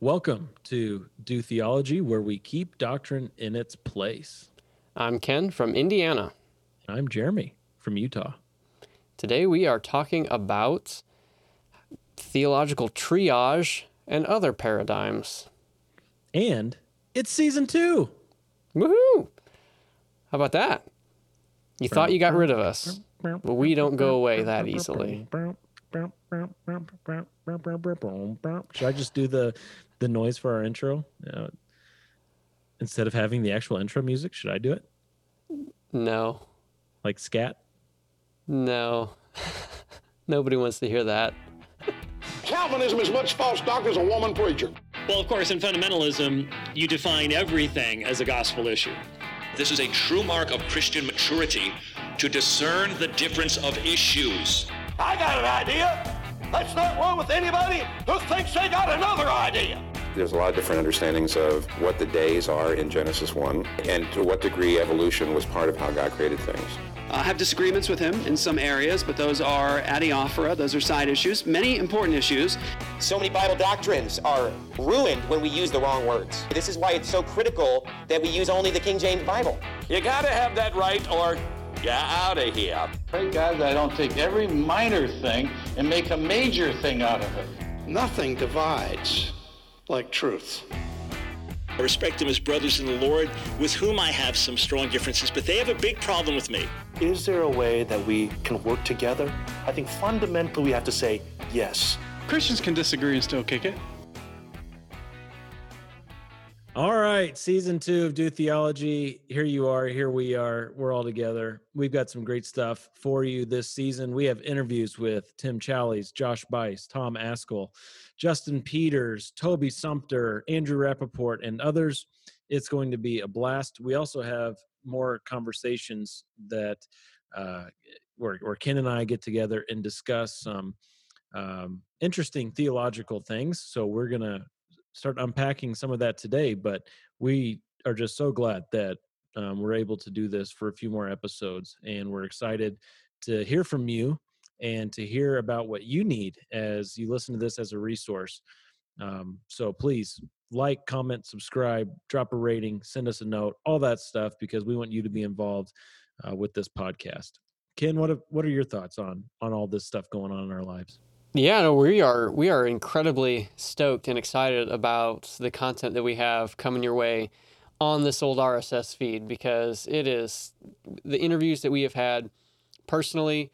Welcome to Do Theology, where we keep doctrine in its place. I'm Ken from Indiana. I'm Jeremy from Utah. Today we are talking about theological triage and other paradigms. And it's season two. Woohoo! How about that? You thought you got rid of us, but we don't go away that easily. Should I just do the the noise for our intro uh, instead of having the actual intro music? Should I do it No, like scat? no. Nobody wants to hear that. Calvinism is much false doctrine as a woman preacher. Well, of course, in fundamentalism, you define everything as a gospel issue. This is a true mark of Christian maturity to discern the difference of issues. I got an idea. Let's not roll with anybody who thinks they got another idea. There's a lot of different understandings of what the days are in Genesis 1 and to what degree evolution was part of how God created things. I have disagreements with him in some areas, but those are adiaphora, those are side issues, many important issues. So many Bible doctrines are ruined when we use the wrong words. This is why it's so critical that we use only the King James Bible. You gotta have that right or get out of here. Pray God that I don't take every minor thing and make a major thing out of it. Nothing divides like truth. I respect them as brothers in the Lord, with whom I have some strong differences, but they have a big problem with me. Is there a way that we can work together? I think fundamentally we have to say yes. Christians can disagree and still kick it. All right, season two of Do Theology. Here you are. Here we are. We're all together. We've got some great stuff for you this season. We have interviews with Tim Challies, Josh Buice, Tom Ascol, Justin Peters, Toby Sumpter, Andrew Rappaport, and others. It's going to be a blast. We also have more conversations that uh, where, where Ken and I get together and discuss some um, interesting theological things. So we're gonna start unpacking some of that today. But we are just so glad that um, we're able to do this for a few more episodes, and we're excited to hear from you and to hear about what you need as you listen to this as a resource. Um, so please like, comment, subscribe, drop a rating, send us a note, all that stuff, because we want you to be involved uh, with this podcast. Ken, what are, what are your thoughts on on all this stuff going on in our lives? Yeah, no, we are we are incredibly stoked and excited about the content that we have coming your way on this old RSS feed because it is the interviews that we have had personally.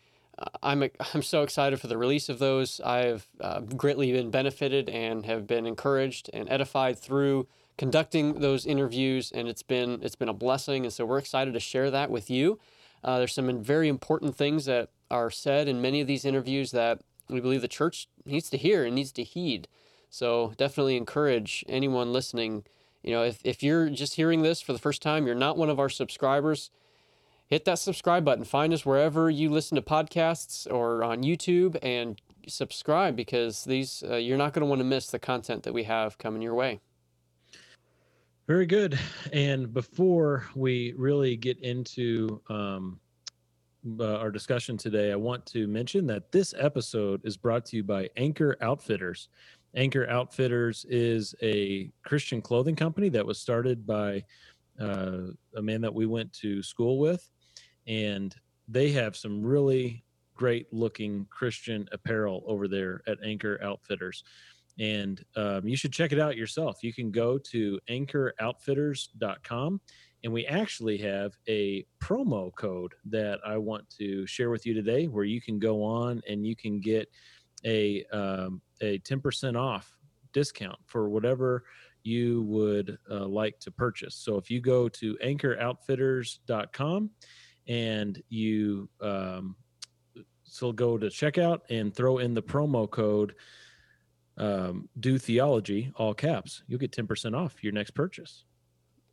I'm I'm so excited for the release of those. I've uh, greatly been benefited and have been encouraged and edified through conducting those interviews, and it's been it's been a blessing. And so we're excited to share that with you. Uh, there's some very important things that are said in many of these interviews that we believe the church needs to hear and needs to heed. So definitely encourage anyone listening. You know, if, if you're just hearing this for the first time, you're not one of our subscribers, hit that subscribe button. Find us wherever you listen to podcasts or on YouTube and subscribe because these uh, you're not going to want to miss the content that we have coming your way. Very good. And before we really get into um, uh, our discussion today, I want to mention that this episode is brought to you by Anchor Outfitters. Anchor Outfitters is a Christian clothing company that was started by uh, a man that we went to school with, and they have some really great looking Christian apparel over there at Anchor Outfitters. And um, you should check it out yourself. You can go to anchoroutfitters.com and we actually have a promo code that I want to share with you today, where you can go on and you can get a um, a ten percent off discount for whatever you would uh, like to purchase. So if you go to anchoroutfitters.com and you um, so go to checkout and throw in the promo code um, do theology all caps you'll get 10% off your next purchase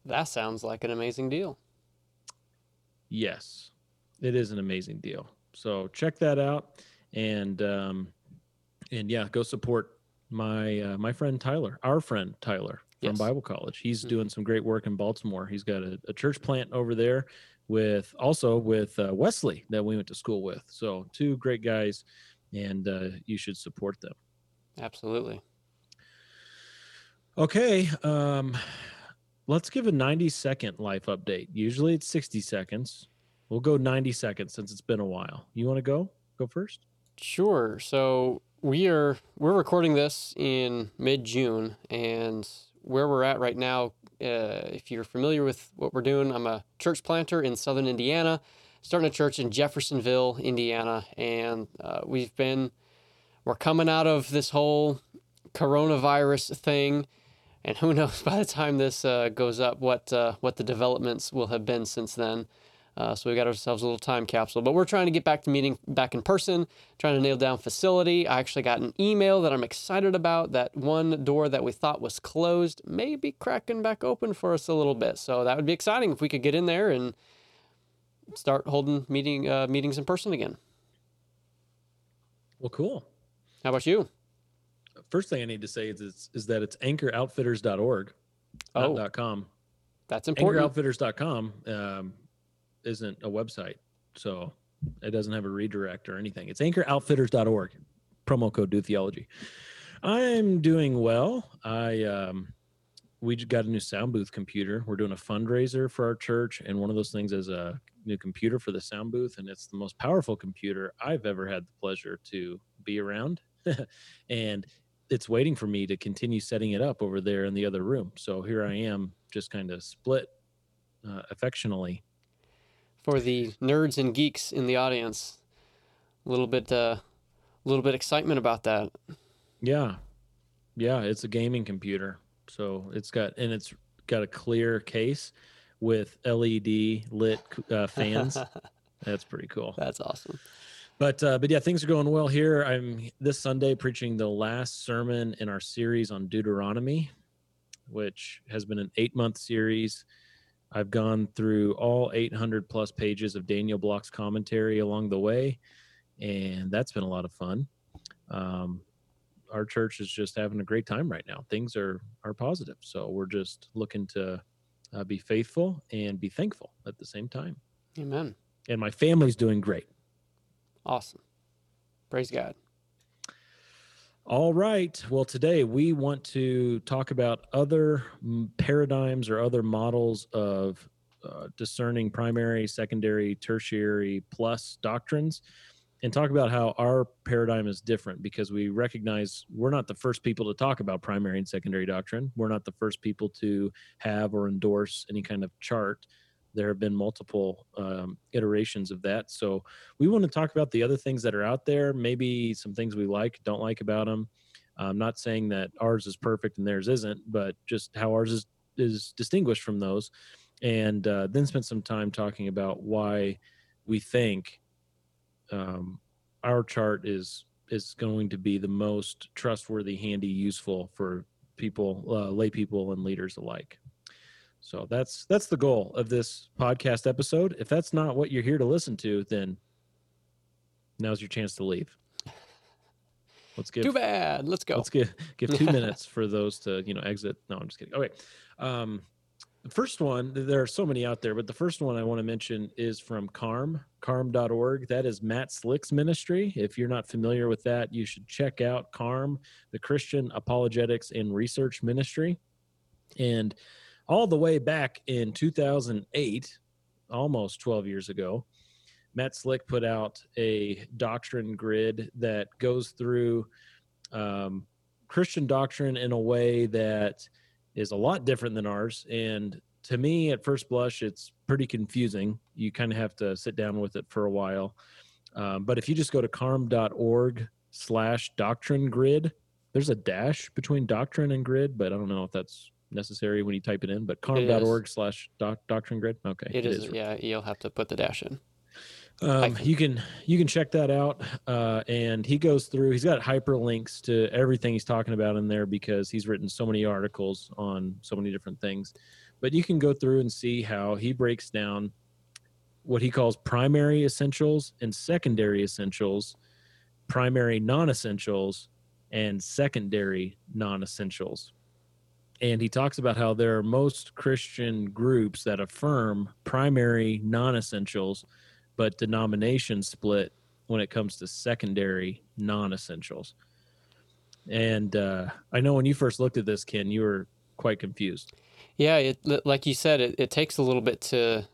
that sounds like an amazing deal. Yes, it is an amazing deal. So check that out, and um, and yeah, go support my uh, my friend Tyler, our friend Tyler from yes. Bible College. He's mm-hmm. doing some great work in Baltimore. He's got a, a church plant over there with also with uh, Wesley that we went to school with. So two great guys, and uh, you should support them. Absolutely. Okay. Um, let's give a 90 second life update. Usually it's 60 seconds. We'll go 90 seconds since it's been a while. You want to go? Go first? Sure. So we are we're recording this in mid June, and where we're at right now. Uh, if you're familiar with what we're doing, I'm a church planter in Southern Indiana, starting a church in Jeffersonville, Indiana, and uh, we've been we're coming out of this whole coronavirus thing, and who knows by the time this uh, goes up what uh, what the developments will have been since then. Uh, so we got ourselves a little time capsule, but we're trying to get back to meeting back in person, trying to nail down facility. I actually got an email that I'm excited about. That one door that we thought was closed may be cracking back open for us a little bit. So that would be exciting if we could get in there and start holding meeting uh, meetings in person again. Well, cool. How about you? First thing I need to say is is, is that it's anchoroutfitters.org, Oh. not .com. That's important. Anchoroutfitters.com um, isn't a website, so it doesn't have a redirect or anything. It's anchoroutfitters.org. Promo code do theology. I'm doing well. I um, we got a new sound booth computer. We're doing a fundraiser for our church, and one of those things is a new computer for the sound booth, and it's the most powerful computer I've ever had the pleasure to be around. and it's waiting for me to continue setting it up over there in the other room. So here I am, just kind of split uh, affectionately. For the nerds and geeks in the audience, a little bit, uh, a little bit excitement about that. Yeah, yeah, it's a gaming computer. So it's got and it's got a clear case with LED lit uh, fans. That's pretty cool. That's awesome. But uh, but yeah, things are going well here. I'm this Sunday preaching the last sermon in our series on Deuteronomy, which has been an eight month series. I've gone through all 800 plus pages of Daniel Block's commentary along the way, and that's been a lot of fun. Um, our church is just having a great time right now. Things are are positive, so we're just looking to uh, be faithful and be thankful at the same time. Amen. And my family's doing great. Awesome. Praise God. All right. Well, today we want to talk about other mm, paradigms or other models of uh, discerning primary, secondary, tertiary, plus doctrines and talk about how our paradigm is different because we recognize we're not the first people to talk about primary and secondary doctrine. We're not the first people to have or endorse any kind of chart. There have been multiple um, iterations of that. So we want to talk about the other things that are out there, maybe some things we like, don't like about them. I'm not saying that ours is perfect and theirs isn't, but just how ours is, is distinguished from those. And uh, then spend some time talking about why we think um, our chart is is going to be the most trustworthy, handy, useful for people, uh, lay people, and leaders alike. So that's that's the goal of this podcast episode. If that's not what you're here to listen to, then now's your chance to leave. Let's give Too bad. Let's go. Let's give give two minutes for those to you know exit. No, I'm just kidding. Okay. Um, the first one, there are so many out there, but the first one I want to mention is from CARM, carm.org. That is Matt Slick's ministry. If you're not familiar with that, you should check out CARM, the Christian Apologetics and Research Ministry. And all the way back in 2008, almost 12 years ago, Matt Slick put out a doctrine grid that goes through um, Christian doctrine in a way that is a lot different than ours. And to me, at first blush, it's pretty confusing. You kind of have to sit down with it for a while. Um, but if you just go to carm.org slash doctrine grid, there's a dash between doctrine and grid, but I don't know if that's necessary when you type it in. But carm.org slash doctrine grid. Okay. it is, Yeah, you'll have to put the dash in. Um, you can you can check that out, uh, and he goes through. He's got hyperlinks to everything he's talking about in there because he's written so many articles on so many different things. But you can go through and see how he breaks down what he calls primary essentials and secondary essentials, primary non-essentials, and secondary non-essentials. And he talks about how there are most Christian groups that affirm primary non-essentials but denomination split when it comes to secondary non essentials. And uh, I know when you first looked at this, Ken, you were quite confused. Yeah, it, like you said, it, it takes a little bit to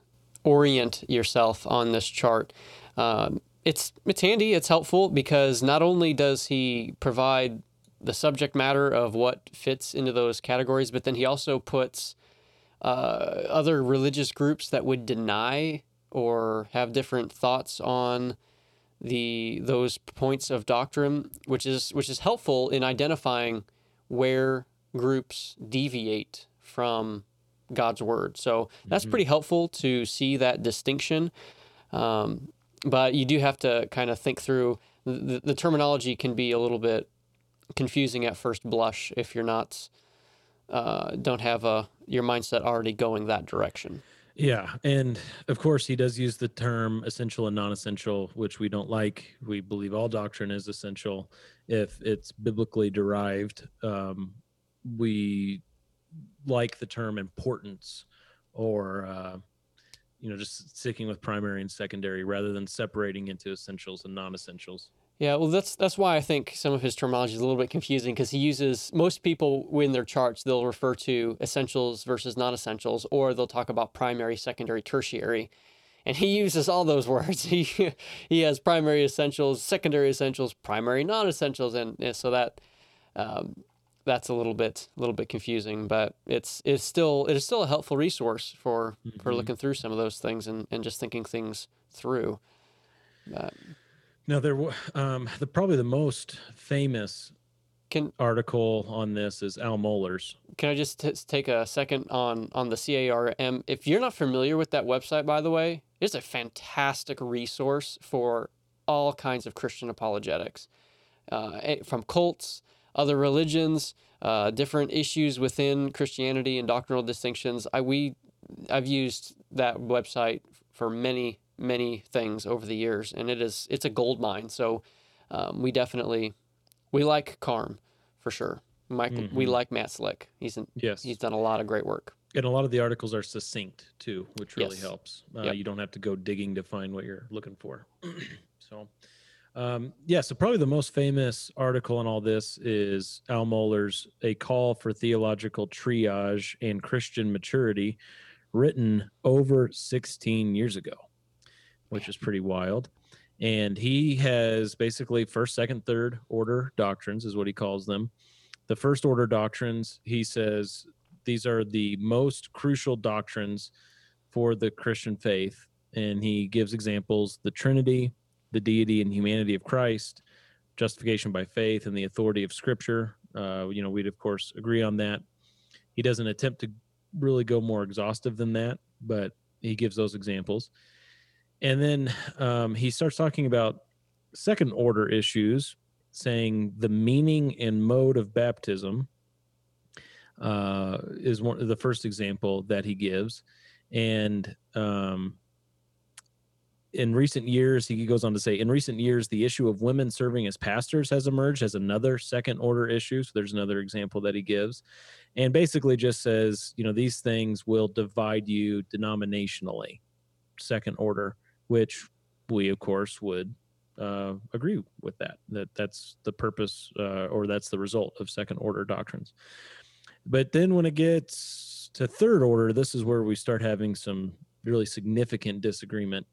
orient yourself on this chart. Um, it's it's handy, it's helpful because not only does he provide the subject matter of what fits into those categories, but then he also puts uh, other religious groups that would deny or have different thoughts on the those points of doctrine, which is which is helpful in identifying where groups deviate from God's word. So that's pretty helpful to see that distinction. Um, but you do have to kind of think through the, the terminology can be a little bit confusing at first blush if you're not uh, don't have a your mindset already going that direction. Yeah, and of course he does use the term essential and non-essential, which we don't like. We believe all doctrine is essential if it's biblically derived. Um, we like the term importance, or uh, you know, just sticking with primary and secondary rather than separating into essentials and non-essentials. Yeah, well, that's that's why I think some of his terminology is a little bit confusing because he uses most people in their charts they'll refer to essentials versus non-essentials, or they'll talk about primary, secondary, tertiary, and he uses all those words. He he has primary essentials, secondary essentials, primary non-essentials, and, and so that um, that's a little bit a little bit confusing, but it's it's still it is still a helpful resource for for Mhm. looking through some of those things and, and just thinking things through. But, Now there, wa- um, the probably the most famous Can- article on this is Al Mohler's. Can I just t- take a second on on the CARM? If you're not familiar with that website, by the way, it's a fantastic resource for all kinds of Christian apologetics, uh, eh, from cults, other religions, uh, different issues within Christianity and doctrinal distinctions. I we I've used that website for many many things over the years, and it is it's a gold mine. So um, we definitely we like Carm for sure. Mike, we Mhm. like Matt Slick. He's an, Yes, he's done a lot of great work. and a lot of the articles are succinct too, which really Yes. helps. Uh, Yep. You don't have to go digging to find what you're looking for. so, um, yeah. So probably the most famous article in all this is Al Mohler's "A Call for Theological Triage and Christian Maturity," written over 16 years ago, which is pretty wild. And he has basically first, second, third order doctrines, is what he calls them. The first order doctrines, he says, these are the most crucial doctrines for the Christian faith. And he gives examples the Trinity, the deity and humanity of Christ, justification by faith, and the authority of Scripture. Uh, you know, we'd of course agree on that. He doesn't attempt to really go more exhaustive than that, but he gives those examples. And then um, he starts talking about second order issues, saying the meaning and mode of baptism uh, is one of the first example that he gives. And um, in recent years, he goes on to say, in recent years, the issue of women serving as pastors has emerged as another second order issue. So there's another example that he gives. And basically just says, you know, these things will divide you denominationally, second order, which we, of course, would uh, agree with that, that that's the purpose uh, or that's the result of second order doctrines. But then when it gets to third order, this is where we start having some really significant disagreement.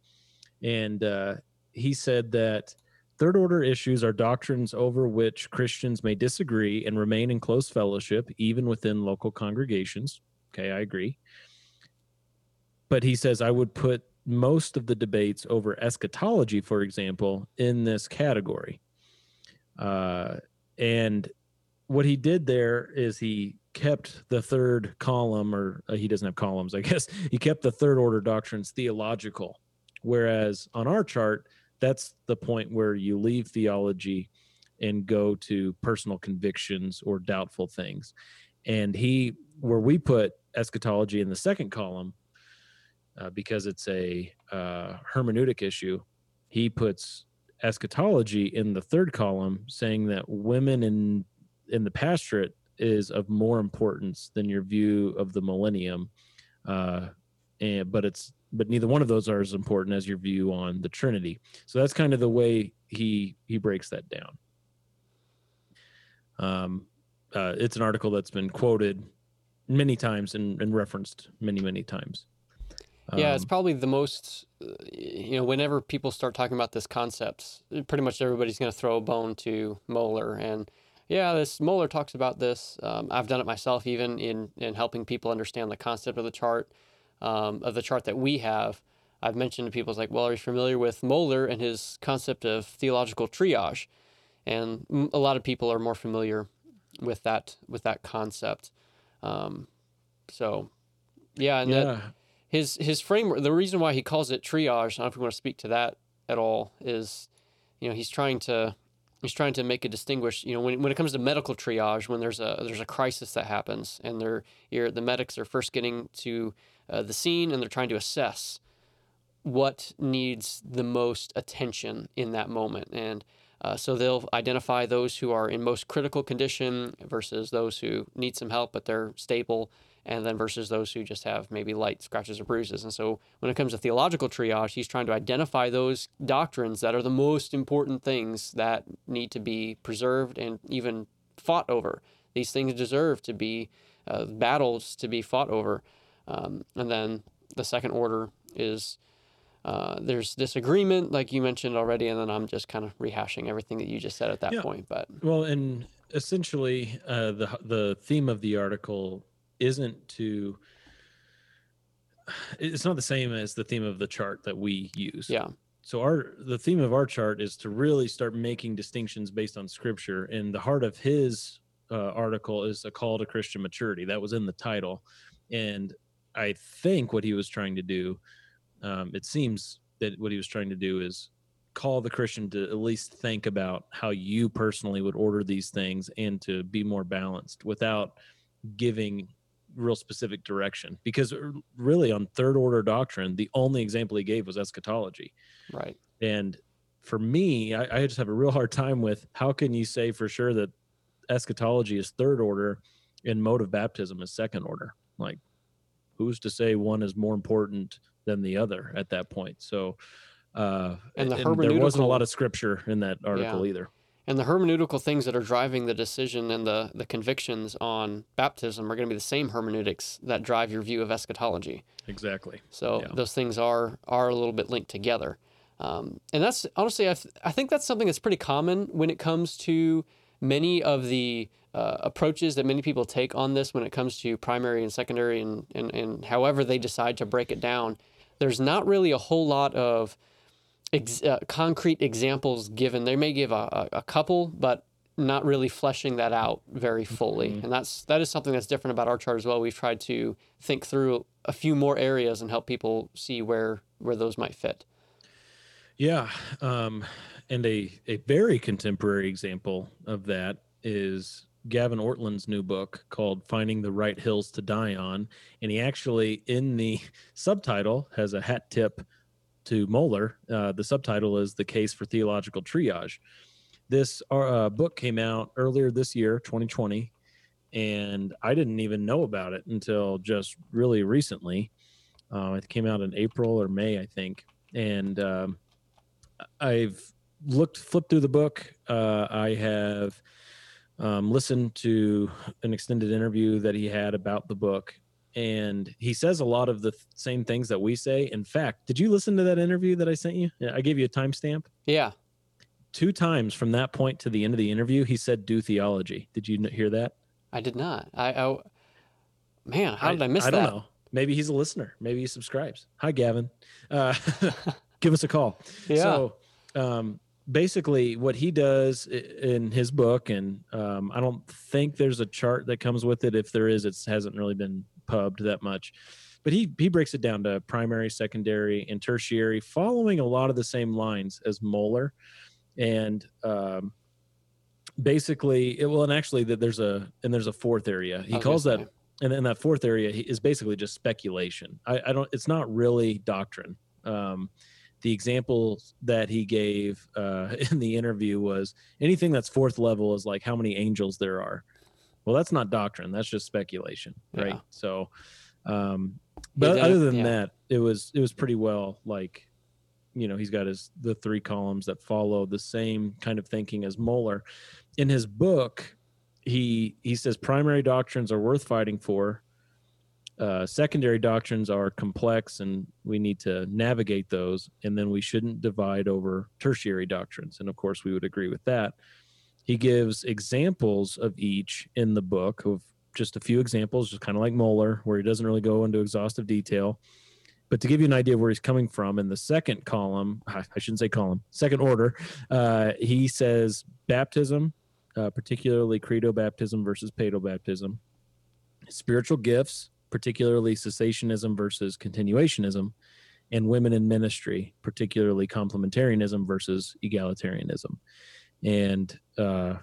And uh, he said that third order issues are doctrines over which Christians may disagree and remain in close fellowship, even within local congregations. Okay, I agree. But he says I would put most of the debates over eschatology, for example, in this category. Uh, and what he did there is he kept the third column, or uh, he doesn't have columns, I guess. He kept the third order doctrines theological. Whereas on our chart, that's the point where you leave theology and go to personal convictions or doubtful things. And he, where we put eschatology in the second column, uh, because it's a uh, hermeneutic issue, he puts eschatology in the third column, saying that women in in the pastorate is of more importance than your view of the millennium. Uh, and but it's but neither one of those are as important as your view on the Trinity. So that's kind of the way he he breaks that down. Um, uh, it's an article that's been quoted many times and, and referenced many, many times. Yeah, it's Um, probably the most, uh, you know, whenever people start talking about this concept, pretty much everybody's going to throw a bone to Mohler. And yeah, this Mohler talks about this. Um, I've done it myself, even in, in helping people understand the concept of the chart, um, of the chart that we have. I've mentioned to people, it's like, well, are you familiar with Mohler and his concept of theological triage? And a lot of people are more familiar with that with that concept. Um, so, yeah, and that, yeah. His his framework the reason why he calls it triage i don't know if we want to speak to that at all is you know he's trying to he's trying to make a distinguish you know when, when it comes to medical triage when there's a there's a crisis that happens and they're the medics are first getting to uh, the scene and they're trying to assess what needs the most attention in that moment. And uh, so they'll identify those who are in most critical condition versus those who need some help but they're stable and then versus those who just have maybe light scratches or bruises. And so when it comes to theological triage, he's trying to identify those doctrines that are the most important things that need to be preserved and even fought over. These things deserve to be uh, battles to be fought over. Um, and then the second order is uh, there's disagreement, like you mentioned already, and then I'm just kind of rehashing everything that you just said at that Yeah. point. But Well, and essentially, uh, the the theme of the article isn't to. It's not the same as the theme of the chart that we use. yeah, So our the theme of our chart is to really start making distinctions based on scripture, and the heart of his uh, article is a call to Christian maturity. That was in the title, and I think what he was trying to do, um, it seems that what he was trying to do is call the Christian to at least think about how you personally would order these things and to be more balanced without giving real specific direction. Because uh, really, on third order doctrine, the only example he gave was eschatology. right. And for me, I, I just have a real hard time with how can you say for sure that eschatology is third order and mode of baptism is second order? Like, who's to say one is more important than the other at that point? So, uh, And the there wasn't a lot of scripture in that article either. And the hermeneutical things that are driving the decision and the, the convictions on baptism are going to be the same hermeneutics that drive your view of eschatology. Exactly. So Yeah. those things are are a little bit linked together. Um, and that's honestly, I, th- I think that's something that's pretty common when it comes to many of the uh, approaches that many people take on this when it comes to primary and secondary and, and, and however they decide to break it down. There's not really a whole lot of ex- uh, concrete examples given. They may give a, a, a couple, but not really fleshing that out very fully. And that's that is something that's different about our chart as well. We've tried to think through a few more areas and help people see where where those might fit. Yeah. Um, and a, a very contemporary example of that is Gavin Ortlund's new book called Finding the Right Hills to Die On. And he actually, in the subtitle, has a hat tip to Mohler. Uh, the subtitle is The Case for Theological Triage. This uh, book came out earlier this year, 2020, and I didn't even know about it until just really recently. Uh, it came out in April or May, I think. And um, I've looked, flipped through the book. Uh, I have um, listened to an extended interview that he had about the book, and he says a lot of the th- same things that we say. In fact, did you listen to that interview that I sent you? I gave you a timestamp. Yeah. Two times from that point to the end of the interview, he said, "Do theology." Did you hear that? I did not. I, I man, how did I, miss I that? don't know. Maybe he's a listener. Maybe he subscribes. Hi, Gavin. Uh, give us a call. Yeah. So, um, basically, what he does in his book, and um, I don't think there's a chart that comes with it. If there is, it hasn't really been pubbed that much. But he he breaks it down to primary, secondary, and tertiary, following a lot of the same lines as Mohler, and um, basically, it, well, and actually, that there's a and there's a fourth area. He calls that and then that fourth area he- is basically just speculation. I, I don't. It's not really doctrine. Um, the example that he gave uh, in the interview was anything that's fourth level is like how many angels there are. Well, that's not doctrine. That's just speculation, right? Yeah. So, um, but other than yeah. that, it was it was pretty well like, you know, he's got his the three columns that follow the same kind of thinking as Mohler. In his book, he he says primary doctrines are worth fighting for. Uh, secondary doctrines are complex, and we need to navigate those. And then we shouldn't divide over tertiary doctrines. And of course, we would agree with that. He gives examples of each in the book of just a few examples, just kind of like Mohler, where he doesn't really go into exhaustive detail. But to give you an idea of where he's coming from, in the second column, I shouldn't say column, second order, uh, he says baptism, uh, particularly credo baptism versus paedo baptism, spiritual gifts, particularly cessationism versus continuationism, and women in ministry, particularly complementarianism versus egalitarianism. And uh,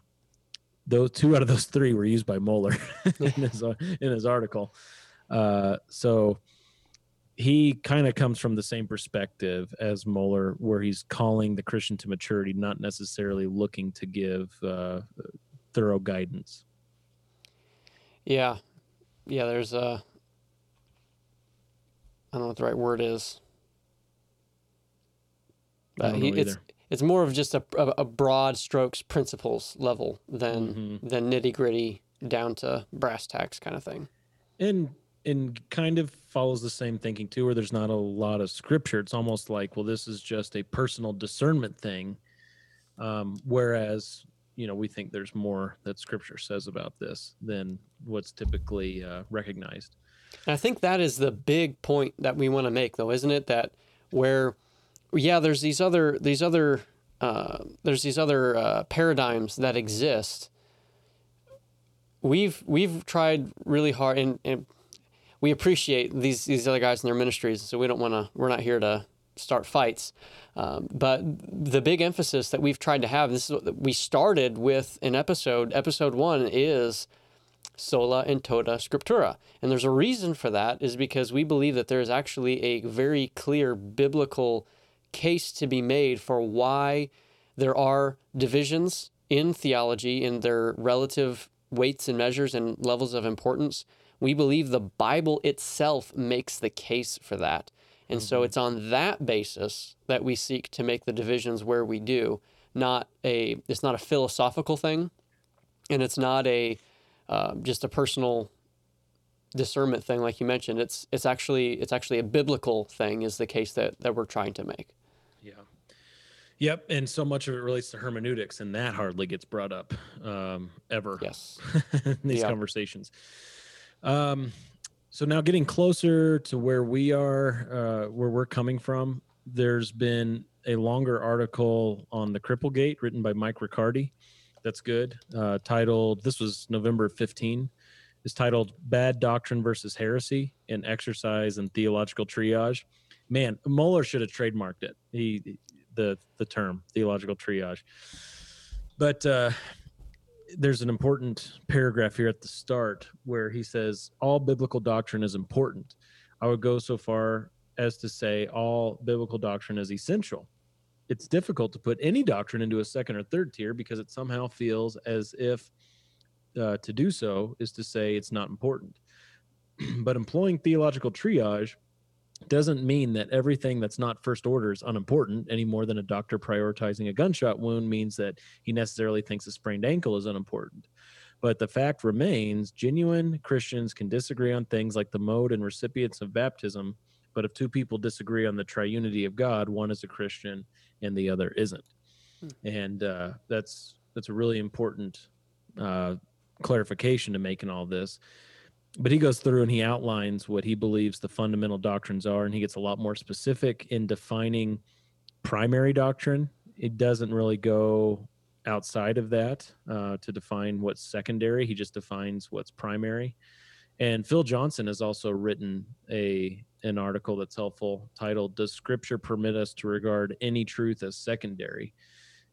those two out of those three were used by Mohler in, his, in his article. Uh, so he kind of comes from the same perspective as Mohler, where he's calling the Christian to maturity, not necessarily looking to give uh, thorough guidance. Yeah, yeah. There's a I don't know what the right word is. But he, it's it's more of just a, a, broad strokes principles level than mm-hmm. than nitty gritty down to brass tacks kind of thing. And and kind of follows the same thinking too, where there's not a lot of scripture. It's almost like, well, this is just a personal discernment thing. Um, whereas, you know, we think there's more that scripture says about this than what's typically uh, recognized. And I think that is the big point that we want to make, though, isn't it? That where, yeah, there's these other these other uh, there's these other uh, paradigms that exist. We've we've tried really hard, and, and we appreciate these these other guys in their ministries, so we don't want to. We're not here to start fights. Um, but the big emphasis that we've tried to have, this is what we started with an episode. Episode one is sola and tota scriptura. And there's a reason for that is because we believe that there's actually a very clear biblical case to be made for why there are divisions in theology in their relative weights and measures and levels of importance. We believe the Bible itself makes the case for that. And mm-hmm. so it's on that basis that we seek to make the divisions where we do, not a it's not a philosophical thing and it's not a uh, just a personal discernment thing like you mentioned it's it's actually it's actually a biblical thing is the case that that we're trying to make yeah. Yep and so much of it relates to hermeneutics and that hardly gets brought up um, ever yes. in these conversations. Um so now getting closer to where we are uh, where we're coming from there's been a longer article on the cripplegate written by mike riccardi. That's good. Uh, titled, this was November 15, is titled Bad Doctrine versus Heresy in Exercise and Theological Triage. Man, Mohler should have trademarked it. He, the, the term theological triage. But uh, there's an important paragraph here at the start where he says, All biblical doctrine is important. I would go so far as to say all biblical doctrine is essential it's difficult to put any doctrine into a second or third tier because it somehow feels as if uh, to do so is to say it's not important. but employing theological triage doesn't mean that everything that's not first order is unimportant any more than a doctor prioritizing a gunshot wound means that he necessarily thinks a sprained ankle is unimportant. But the fact remains genuine Christians can disagree on things like the mode and recipients of baptism. But if two people disagree on the triunity of God, one is a Christian and the other isn't. Hmm. And uh, that's that's a really important uh, clarification to make in all this. But he goes through and he outlines what he believes the fundamental doctrines are, and he gets a lot more specific in defining primary doctrine. It doesn't really go outside of that uh, to define what's secondary. He just defines what's primary. And Phil Johnson has also written a an article that's helpful titled Does Scripture Permit Us to Regard Any Truth as Secondary?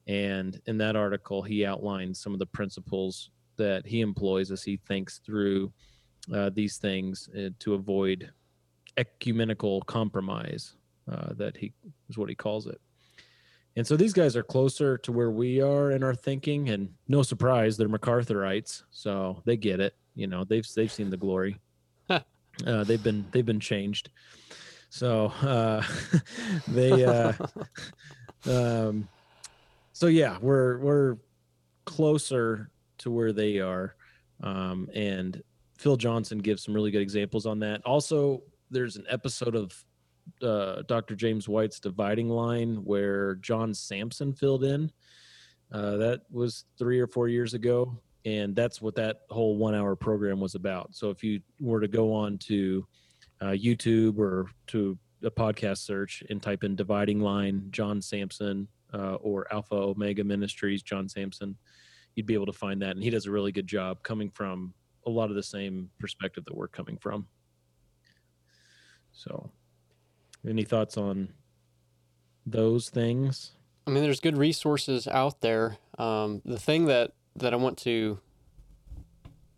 And in that article, he outlines some of the principles that he employs as he thinks through uh, these things uh, to avoid ecumenical compromise, uh, that he is what he calls it. And so these guys are closer to where we are in our thinking, and no surprise, they're MacArthurites, so they get it. You know, they've they've seen the glory. Uh, they've been they've been changed. So uh, they uh, um, so yeah, we're we're closer to where they are. Um, and Phil Johnson gives some really good examples on that. Also, there's an episode of uh, Dr. James White's Dividing Line where John Samson filled in. Uh, that was three or four years ago, and that's what that whole one-hour program was about. So if you were to go on to uh, YouTube or to a podcast search and type in "Dividing Line" John Samson uh, or Alpha Omega Ministries John Samson, you'd be able to find that, and he does a really good job coming from a lot of the same perspective that we're coming from. So, any thoughts on those things? I mean, there's good resources out there. Um, the thing that, that I want to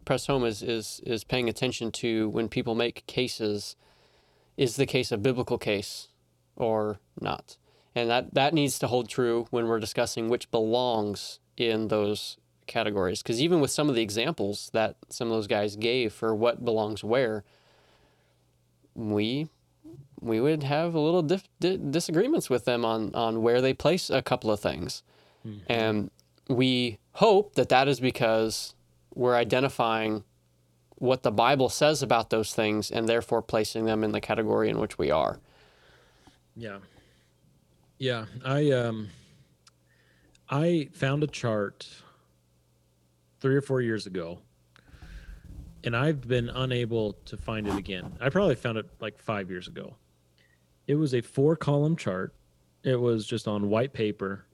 press home is, is is paying attention to when people make cases. Is the case a biblical case or not? And that, that needs to hold true when we're discussing which belongs in those categories. Because even with some of the examples that some of those guys gave for what belongs where, we we would have a little dif- di- disagreements with them on on where they place a couple of things, mm-hmm. and we hope that that is because we're identifying what the Bible says about those things and therefore placing them in the category in which we are. Yeah. Yeah, I um I found a chart 3 or 4 years ago and I've been unable to find it again. I probably found it like 5 years ago. It was a four column chart. It was just on white paper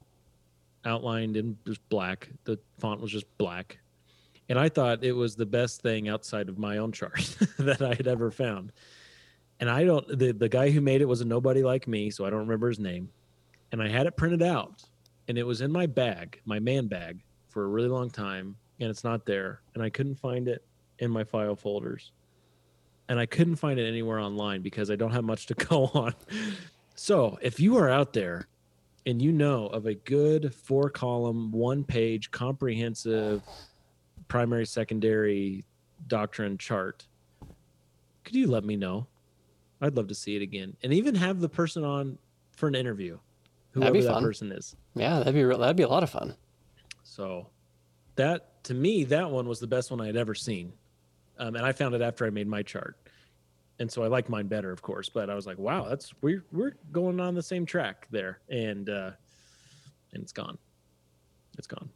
outlined in just black. The font was just black and I thought it was the best thing outside of my own chart that I had ever found. And I don't the the guy who made it was a nobody like me, so I don't remember his name. And I had it printed out, and it was in my bag, my man bag, for a really long time, and it's not there, and I couldn't find it in my file folders. And I couldn't find it anywhere online because I don't have much to go on. So, if you are out there and you know of a good four column, one page, comprehensive primary secondary doctrine chart could you let me know? I'd love to see it again. And even have the person on for an interview whoever that person is. Yeah that'd be real, that'd be a lot of fun. So that to me that one was the best one i had ever seen um, and i found it after i made my chart and so i like mine better of course but i was like wow that's we're we're going on the same track there and uh and it's gone it's gone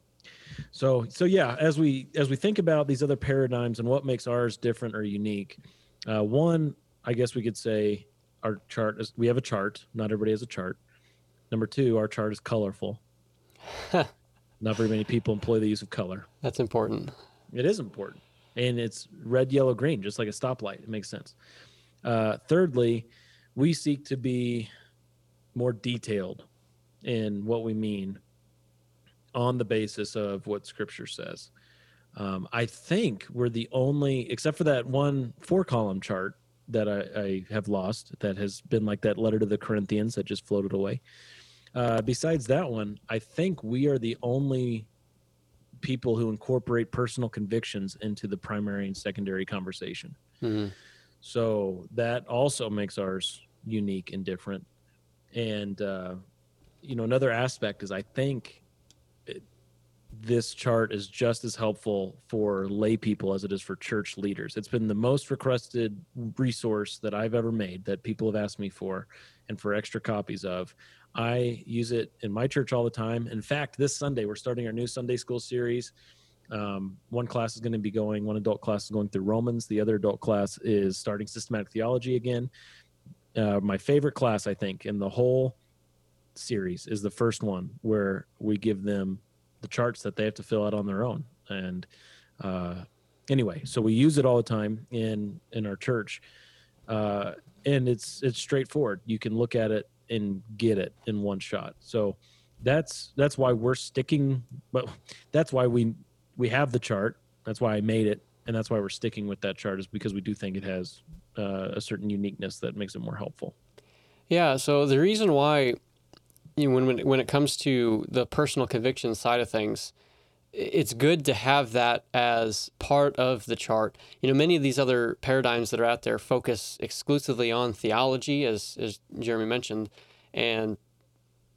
so so yeah, as we as we think about these other paradigms and what makes ours different or unique, uh, one I guess we could say our chart is we have a chart. Not everybody has a chart. Number two, our chart is colorful. Not very many people employ the use of color. That's important. It is important, and it's red, yellow, green, just like a stoplight. It makes sense. Uh, thirdly, we seek to be more detailed in what we mean on the basis of what scripture says. Um, I think we're the only, except for that one four column chart that I, I, have lost that has been like that letter to the Corinthians that just floated away. Uh, besides that one, I think we are the only people who incorporate personal convictions into the primary and secondary conversation. Mm-hmm. So that also makes ours unique and different. And, uh, you know, another aspect is I think this chart is just as helpful for lay people as it is for church leaders. It's been the most requested resource that I've ever made that people have asked me for and for extra copies of. I use it in my church all the time. In fact, this Sunday, we're starting our new Sunday school series. Um, one class is going to be going, one adult class is going through Romans, the other adult class is starting systematic theology again. Uh, my favorite class, I think, in the whole series is the first one where we give them the charts that they have to fill out on their own. And uh, anyway, so we use it all the time in in our church, uh, and it's it's straightforward. You can look at it and get it in one shot. So that's that's why we're sticking. But that's why we we have the chart. That's why I made it, and that's why we're sticking with that chart is because we do think it has uh, a certain uniqueness that makes it more helpful. Yeah. So the reason why you know, when, when when it comes to the personal conviction side of things, it's good to have that as part of the chart. You know, many of these other paradigms that are out there focus exclusively on theology, as as Jeremy mentioned, and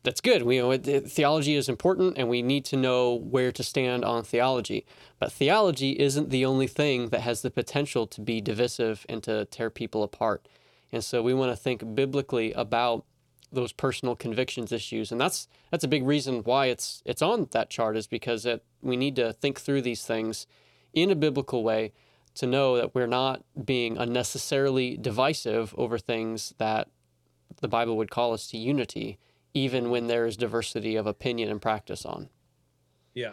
that's good. We you know theology is important, and we need to know where to stand on theology. But theology isn't the only thing that has the potential to be divisive and to tear people apart. And so we want to think biblically about those personal convictions issues, and that's that's a big reason why it's it's on that chart is because it, we need to think through these things in a biblical way to know that we're not being unnecessarily divisive over things that the Bible would call us to unity, even when there is diversity of opinion and practice on. Yeah.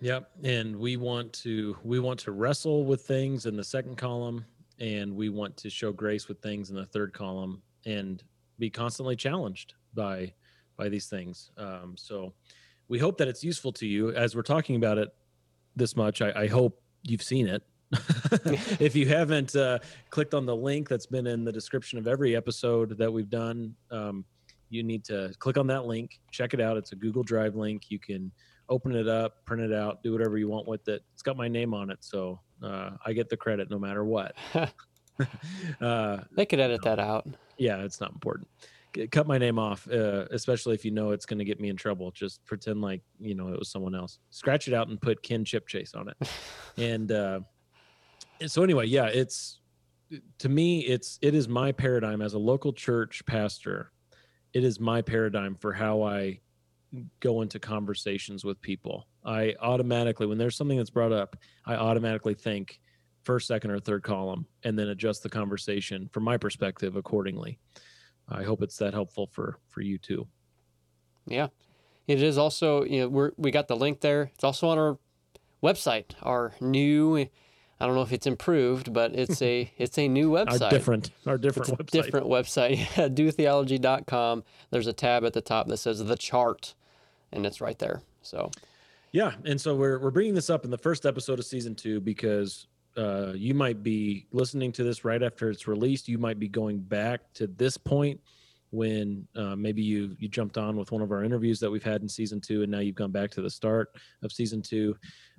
Yep. And we want to we want to wrestle with things in the second column and we want to show grace with things in the third column and be constantly challenged by by these things. Um, so we hope that it's useful to you as we're talking about it this much. I, I hope you've seen it. if you haven't uh, clicked on the link that's been in the description of every episode that we've done, um, you need to click on that link, check it out. It's a Google Drive link. You can open it up, print it out, do whatever you want with it. It's got my name on it, so uh, I get the credit no matter what. uh, they could edit that out. Yeah, it's not important. Cut my name off, uh, especially if you know it's going to get me in trouble. Just pretend like you know it was someone else. Scratch it out and put Ken Chip Chase on it. and, uh, and so anyway, yeah, it's to me, it's it is my paradigm as a local church pastor. It is my paradigm for how I go into conversations with people. I automatically, when there's something that's brought up, I automatically think first, second, or third column and then adjust the conversation from my perspective accordingly. I hope it's that helpful for for you too. Yeah. It is also, you know, we're we got the link there. It's also on our website, our new I don't know if it's improved, but it's a it's a new website. Our different our different it's website. different website. Yeah, dotheology.com. There's a tab at the top that says the chart and it's right there. So yeah, and so we're we're bringing this up in the first episode of season 2 because uh, you might be listening to this right after it's released. You might be going back to this point when uh, maybe you you jumped on with one of our interviews that we've had in season two, and now you've gone back to the start of season two.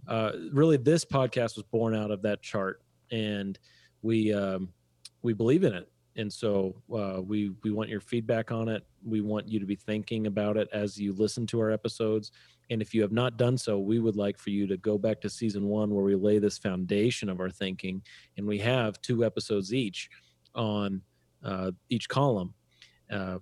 Uh, really, this podcast was born out of that chart, and we um, we believe in it, and so uh, we we want your feedback on it. We want you to be thinking about it as you listen to our episodes. And if you have not done so, we would like for you to go back to season one where we lay this foundation of our thinking, and we have two episodes each on uh, each column. Uh,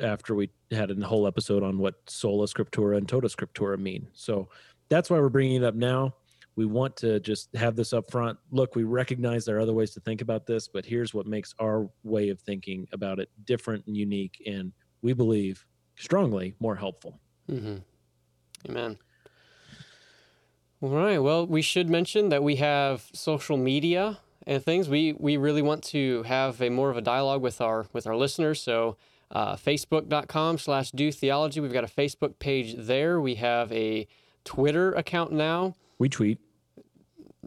after we had a whole episode on what sola scriptura and tota scriptura mean. So that's why we're bringing it up now. We want to just have this up front. Look, we recognize there are other ways to think about this, but here's what makes our way of thinking about it different and unique, and we believe strongly more helpful. Mm-hmm. Amen. All right. Well, we should mention that we have social media and things. We we really want to have a more of a dialogue with our with our listeners. So uh, facebook.com slash do theology. We've got a Facebook page there. We have a Twitter account now. We tweet.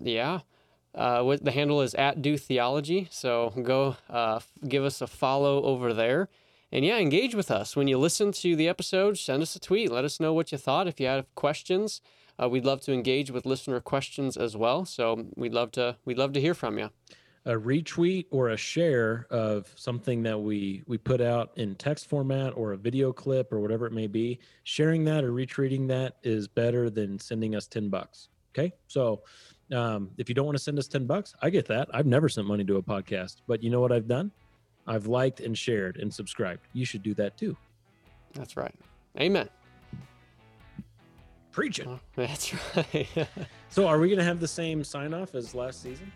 Yeah. Uh, what the handle is at do theology. So go uh, give us a follow over there. And yeah, engage with us. When you listen to the episode, send us a tweet. Let us know what you thought. If you have questions, uh, we'd love to engage with listener questions as well. So we'd love to we'd love to hear from you. A retweet or a share of something that we we put out in text format or a video clip or whatever it may be, sharing that or retweeting that is better than sending us ten bucks. Okay, so um, if you don't want to send us ten bucks, I get that. I've never sent money to a podcast, but you know what I've done? I've liked and shared and subscribed. You should do that too. That's right. Amen. Preaching. Oh, that's right. so, are we going to have the same sign off as last season?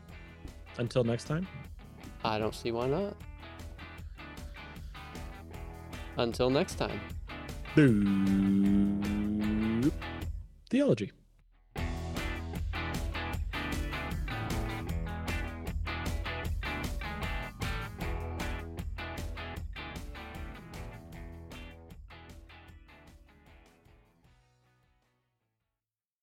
Until next time? I don't see why not. Until next time. Boop. Theology.